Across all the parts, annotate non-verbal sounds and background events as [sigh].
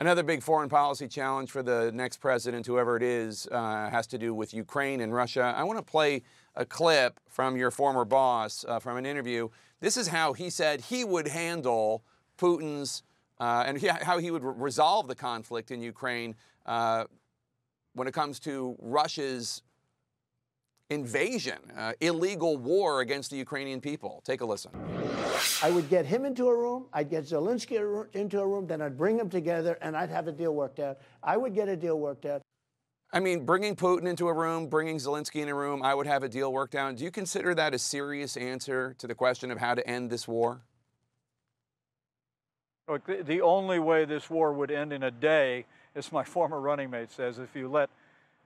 Another big foreign policy challenge for the next president, whoever it is, uh, has to do with Ukraine and Russia. I want to play a clip from your former boss uh, from an interview. This is how he said he would handle Putin's uh, and he, how he would re- resolve the conflict in Ukraine uh, when it comes to Russia's invasion, uh, illegal war against the Ukrainian people. Take a listen. I would get him into a room, I'd get Zelensky into a room, then I'd bring them together and I'd have a deal worked out. I would get a deal worked out. I mean, bringing Putin into a room, bringing Zelensky in a room, I would have a deal worked out. Do you consider that a serious answer to the question of how to end this war? Look, the, the only way this war would end in a day, as my former running mate says, if you let,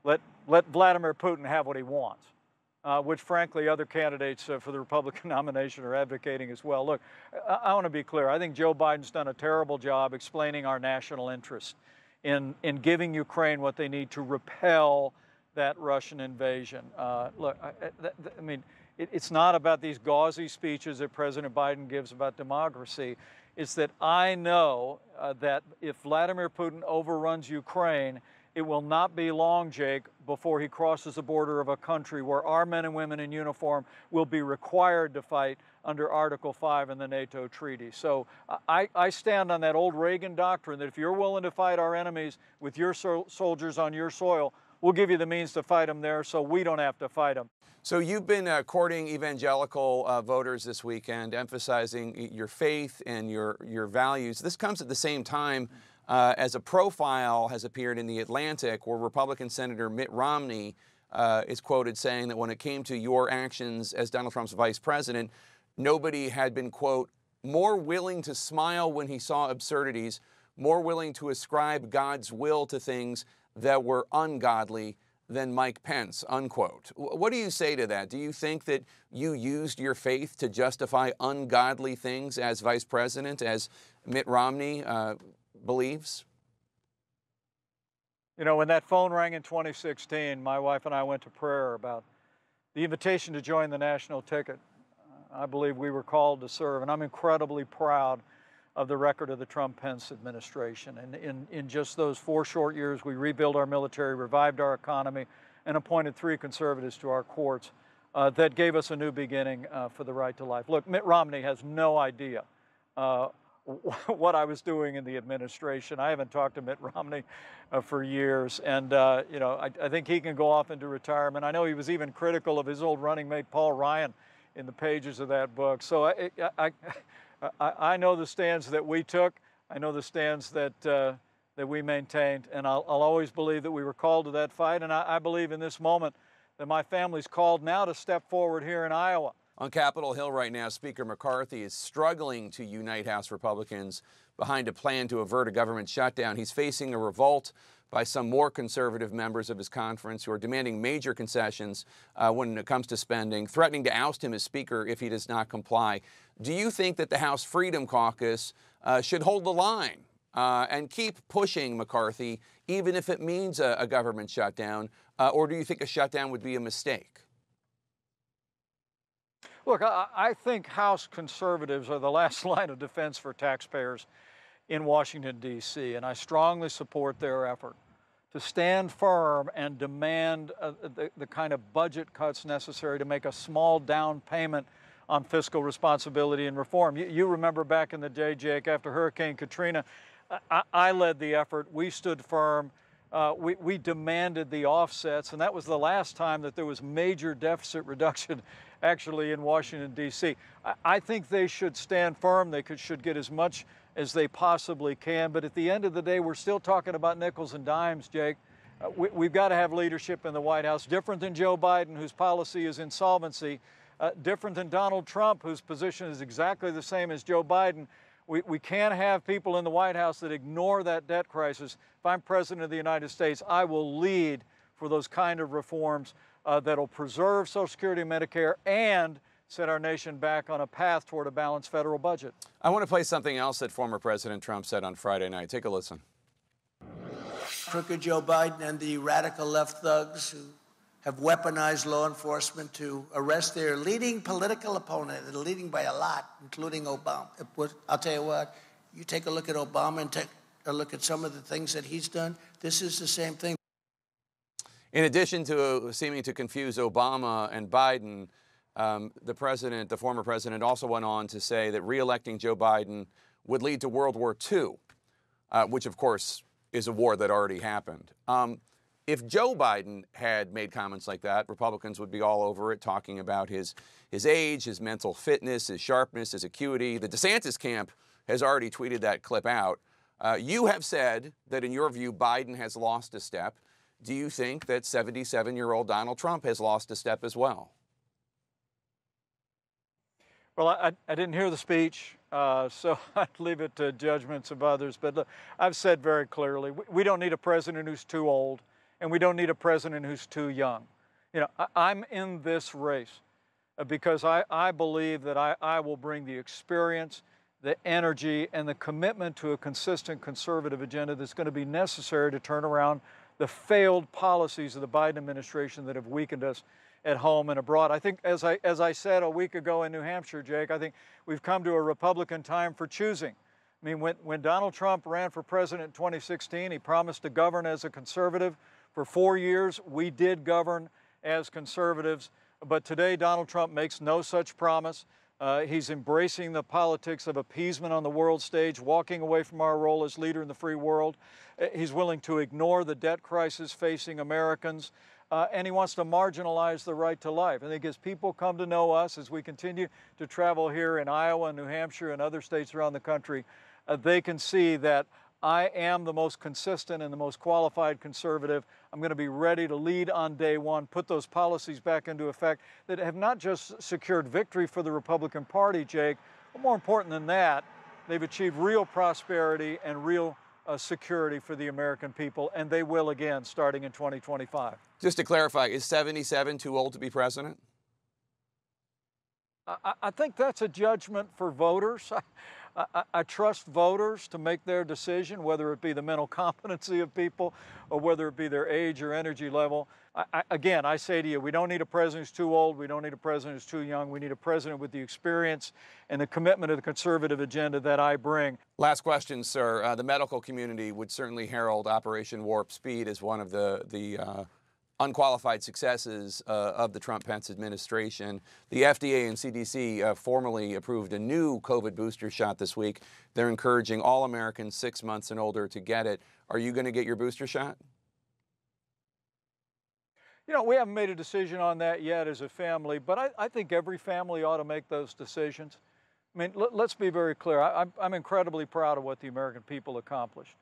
let, let Vladimir Putin have what he wants uh, which frankly other candidates uh, for the Republican [laughs] nomination are advocating as well. Look, I, I want to be clear. I think Joe Biden's done a terrible job explaining our national interest in, in giving Ukraine what they need to repel that Russian invasion. Uh, look, I, I, I mean, it, it's not about these gauzy speeches that President Biden gives about democracy. It's that I know uh, that if Vladimir Putin overruns Ukraine, it will not be long, Jake, before he crosses the border of a country where our men and women in uniform will be required to fight under Article 5 in the NATO treaty. So I, I stand on that old Reagan doctrine that if you're willing to fight our enemies with your so soldiers on your soil, we'll give you the means to fight them there so we don't have to fight them. So you've been uh, courting evangelical uh, voters this weekend, emphasizing your faith and your, your values. This comes at the same time uh, as a profile has appeared in The Atlantic where Republican Senator Mitt Romney uh, is quoted saying that when it came to your actions as Donald Trump's vice president, nobody had been, quote, more willing to smile when he saw absurdities, more willing to ascribe God's will to things that were ungodly than Mike Pence, unquote. What do you say to that? Do you think that you used your faith to justify ungodly things as vice president, as Mitt Romney uh, believes? You know, when that phone rang in 2016, my wife and I went to prayer about the invitation to join the national ticket. I believe we were called to serve, and I'm incredibly proud of the record of the Trump Pence administration. And in, in just those four short years, we rebuilt our military, revived our economy, and appointed three conservatives to our courts uh, that gave us a new beginning uh, for the right to life. Look, Mitt Romney has no idea uh, [laughs] what I was doing in the administration. I haven't talked to Mitt Romney uh, for years, and uh, you know, I, I, think he can go off into retirement. I know he was even critical of his old running mate Paul Ryan in the pages of that book. So I, I, I, I know the stands that we took. I know the stands that uh, that we maintained, and I'll, I'll, always believe that we were called to that fight. And I, I believe in this moment that my family's called now to step forward here in Iowa on Capitol Hill right now, Speaker McCarthy is struggling to unite House Republicans behind a plan to avert a government shutdown. He's facing a revolt by some more conservative members of his conference who are demanding major concessions uh, when it comes to spending, threatening to oust him as Speaker if he does not comply. Do you think that the House Freedom Caucus uh, should hold the line uh, and keep pushing McCarthy, even if it means a, a government shutdown? Uh, or do you think a shutdown would be a mistake? Look, I, I think House conservatives are the last [laughs] line of defense for taxpayers in Washington, D.C., and I strongly support their effort to stand firm and demand uh, the, the, kind of budget cuts necessary to make a small down payment on fiscal responsibility and reform. You, you remember back in the day, Jake, after Hurricane Katrina, I, I led the effort. We stood firm. Uh, we, we demanded the offsets, and that was the last time that there was major deficit reduction actually in Washington, D.C. I, think they should stand firm. They could, should get as much as they possibly can. But at the end of the day, we're still talking about nickels and dimes, Jake. Uh, we, have got to have leadership in the White House, different than Joe Biden, whose policy is insolvency, uh, different than Donald Trump, whose position is exactly the same as Joe Biden. We, we can't have people in the White House that ignore that debt crisis. If I'm president of the United States, I will lead for those kind of reforms uh, that'll preserve Social Security and Medicare and set our nation back on a path toward a balanced federal budget. I want to play something else that former President Trump said on Friday night. Take a listen. Crooked Joe Biden and the radical left thugs who have weaponized law enforcement to arrest their leading political opponent, and leading by a lot, including Obama. I'll tell you what, you take a look at Obama and take, a look at some of the things that he's done. This is the same thing. In addition to seeming to confuse Obama and Biden, um, the president, the former president, also went on to say that reelecting Joe Biden would lead to World War II, uh, which, of course, is a war that already happened. Um, if Joe Biden had made comments like that, Republicans would be all over it, talking about his, his age, his mental fitness, his sharpness, his acuity. The DeSantis camp has already tweeted that clip out. Uh, you have said that, in your view, Biden has lost a step. Do you think that 77 year old Donald Trump has lost a step as well? Well, I, I didn't hear the speech, uh, so [laughs] I'd leave it to judgments of others. But look, I've said very clearly we, don't need a president who's too old, and we don't need a president who's too young. You know, I, am in this race uh, because I, I believe that I, I will bring the experience, the energy, and the commitment to a consistent conservative agenda that's going to be necessary to turn around the failed policies of the Biden administration that have weakened us at home and abroad. I think, as I, as I said a week ago in New Hampshire, Jake, I think we've come to a Republican time for choosing. I mean, when, when Donald Trump ran for president in 2016, he promised to govern as a conservative. For four years, we did govern as conservatives. But today, Donald Trump makes no such promise. Uh, he's embracing the politics of appeasement on the world stage, walking away from our role as leader in the free world. Uh, he's willing to ignore the debt crisis facing Americans uh, and he wants to marginalize the right to life. I think as people come to know us, as we continue to travel here in Iowa and New Hampshire and other states around the country, uh, they can see that I am the most consistent and the most qualified conservative. I'm going to be ready to lead on day one, put those policies back into effect that have not just secured victory for the Republican Party, Jake, but more important than that, they've achieved real prosperity and real uh, security for the American people, and they will again starting in 2025. Just to clarify, is 77 too old to be president? I, I think that's a judgment for voters. [laughs] I, I, I, trust voters to make their decision, whether it be the mental [laughs] competency of people or whether it be their age or energy level. again, I say to you, we don't need a president who's too old. We don't need a president who's too young. We need a president with the experience and the commitment to the conservative agenda that I bring. Last question, sir. Uh, the medical community would certainly herald Operation Warp Speed as one of the, the uh unqualified successes uh, of the Trump Pence administration. The FDA and CDC uh, formally approved a new COVID booster shot this week. They're encouraging all Americans six months and older to get it. Are you going to get your booster shot? You know, we haven't made a decision on that yet as a family, but I, I think every family ought to make those decisions. I mean, let, us be very clear. I, I'm incredibly proud of what the American people accomplished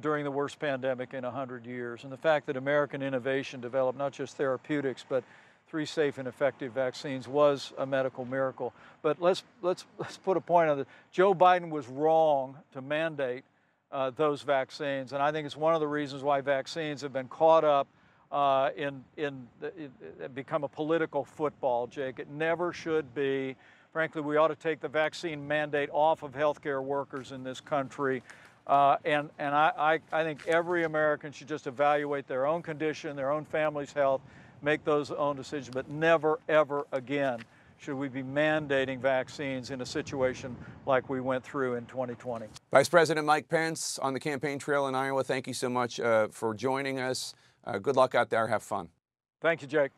during the worst pandemic in 100 years. And the fact that American innovation developed not just therapeutics, but three safe and effective vaccines was a medical miracle. But let's, let's, let's put a point on it. Joe Biden was wrong to mandate uh, those vaccines. And I think it's one of the reasons why vaccines have been caught up uh, in, in, in become a political football, Jake. It never should be. Frankly, we ought to take the vaccine mandate off of healthcare workers in this country. Uh, and and I, I, I, think every American should just evaluate their own condition, their own family's health, make those own decisions, but never, ever again should we be mandating vaccines in a situation like we went through in 2020. Vice President Mike Pence on the campaign trail in Iowa, thank you so much uh, for joining us. Uh, good luck out there. Have fun. Thank you, Jake.